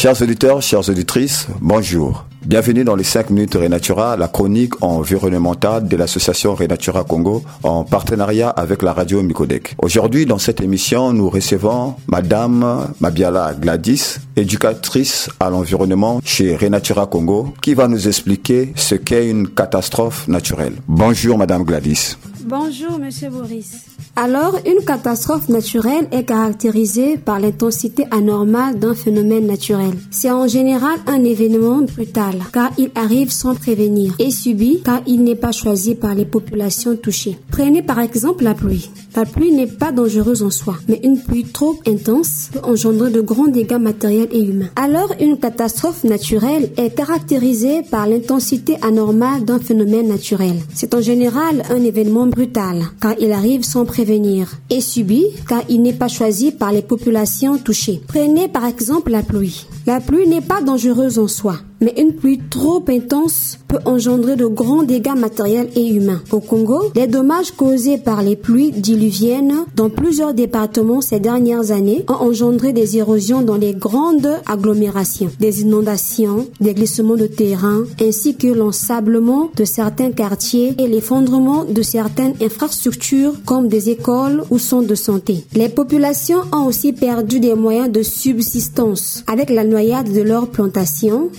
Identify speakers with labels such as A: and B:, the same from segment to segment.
A: Chers auditeurs, chères auditrices, bonjour. Bienvenue dans les 5 minutes Renatura, la chronique environnementale de l'association Renatura Congo en partenariat avec la radio Micodec. Aujourd'hui, dans cette émission, nous recevons Madame Mabiala Gladys, éducatrice à l'environnement chez Renatura Congo, qui va nous expliquer ce qu'est une catastrophe naturelle. Bonjour Madame Gladys.
B: Bonjour Monsieur Boris. Alors, une catastrophe naturelle est caractérisée par l'intensité anormale d'un phénomène naturel. C'est en général un événement brutal, car il arrive sans prévenir, et subi, car il n'est pas choisi par les populations touchées. Prenez par exemple la pluie. La pluie n'est pas dangereuse en soi, mais une pluie trop intense peut engendrer de grands dégâts matériels et humains. Alors, une catastrophe naturelle est caractérisée par l'intensité anormale d'un phénomène naturel. C'est en général un événement brutal, car il arrive sans prévenir, et subi, car il n'est pas choisi par les populations touchées. Prenez par exemple la pluie. La pluie n'est pas dangereuse en soi, mais une pluie trop intense peut engendrer de grands dégâts matériels et humains. Au Congo, les dommages causés par les pluies diluviennes dans plusieurs départements ces dernières années ont engendré des érosions dans les grandes agglomérations, des inondations, des glissements de terrain, ainsi que l'ensablement de certains quartiers et l'effondrement de certaines infrastructures comme des écoles ou centres de santé. Les populations ont aussi perdu des moyens de subsistance avec la noyade de leurs plantations,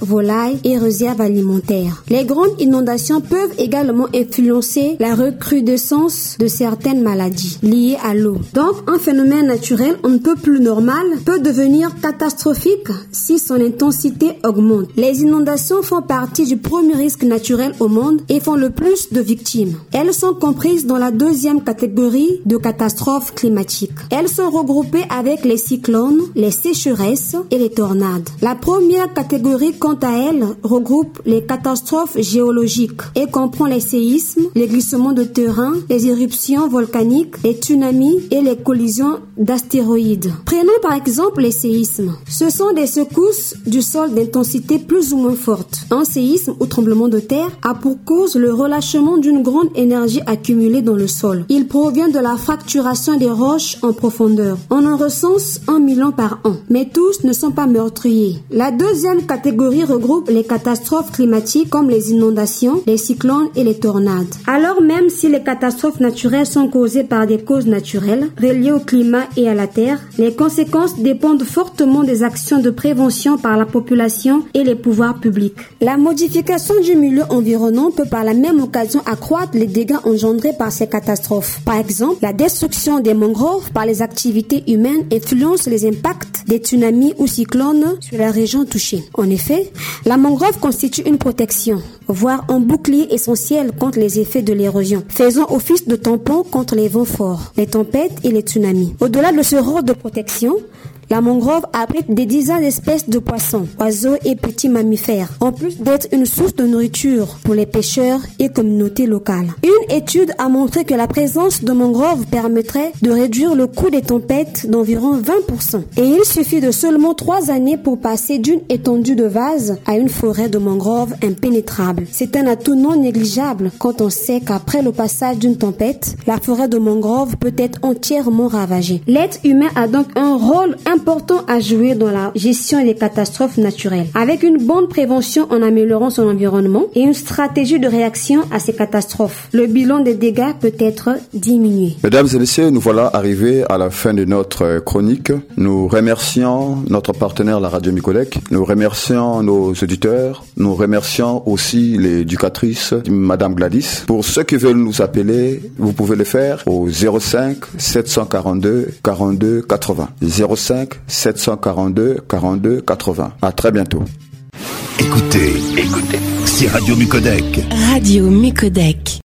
B: volailles et réserves alimentaires. Les grandes inondations peuvent également influencer la recrudescence de certaines maladies liées à l'eau. Donc, un phénomène naturel on ne peut plus normal peut devenir catastrophique si son intensité augmente. Les inondations font partie du premier risque naturel au monde et font le plus de victimes. Elles sont comprises dans la deuxième catégorie de catastrophes climatiques. Elles sont regroupées avec les cyclones, les sécheresses, et les tornades. La première catégorie, quant à elle, regroupe les catastrophes géologiques et comprend les séismes, les glissements de terrain, les éruptions volcaniques, les tsunamis et les collisions d'astéroïdes. Prenons par exemple les séismes. Ce sont des secousses du sol d'intensité plus ou moins forte. Un séisme ou tremblement de terre a pour cause le relâchement d'une grande énergie accumulée dans le sol. Il provient de la fracturation des roches en profondeur. On en recense un million par an, mais tous ne sont pas meurtriers. La deuxième catégorie regroupe les catastrophes climatiques comme les inondations, les cyclones et les tornades. Alors même si les catastrophes naturelles sont causées par des causes naturelles reliées au climat et à la terre, les conséquences dépendent fortement des actions de prévention par la population et les pouvoirs publics. La modification du milieu environnant peut par la même occasion accroître les dégâts engendrés par ces catastrophes. Par exemple, la destruction des mangroves par les activités humaines influence les impacts des tsunamis ou cyclones sur la région touchée. En effet, la mangrove constitue une protection, voire un bouclier essentiel contre les effets de l'érosion, faisant office de tampon contre les vents forts, les tempêtes et les tsunamis. Au-delà de ce rôle de protection, la mangrove abrite des dizaines d'espèces de poissons, oiseaux et petits mammifères, en plus d'être une source de nourriture pour les pêcheurs et communautés locales. Une étude a montré que la présence de mangroves permettrait de réduire le coût des tempêtes d'environ 20%. Et il suffit de seulement trois années pour passer d'une étendue de vase à une forêt de mangroves impénétrable. C'est un atout non négligeable quand on sait qu'après le passage d'une tempête, la forêt de mangroves peut être entièrement ravagée. L'être humain a donc un rôle important important à jouer dans la gestion des catastrophes naturelles. Avec une bonne prévention en améliorant son environnement et une stratégie de réaction à ces catastrophes, le bilan des dégâts peut être diminué.
A: Mesdames et messieurs, nous voilà arrivés à la fin de notre chronique. Nous remercions notre partenaire, la radio Micolec. Nous remercions nos auditeurs. Nous remercions aussi l'éducatrice, Madame Gladys. Pour ceux qui veulent nous appeler, vous pouvez le faire au 05 742 42 80. 05 742 42 80. À très bientôt.
C: Écoutez, écoutez, c'est Radio Mucodec.
D: Radio Mucodec.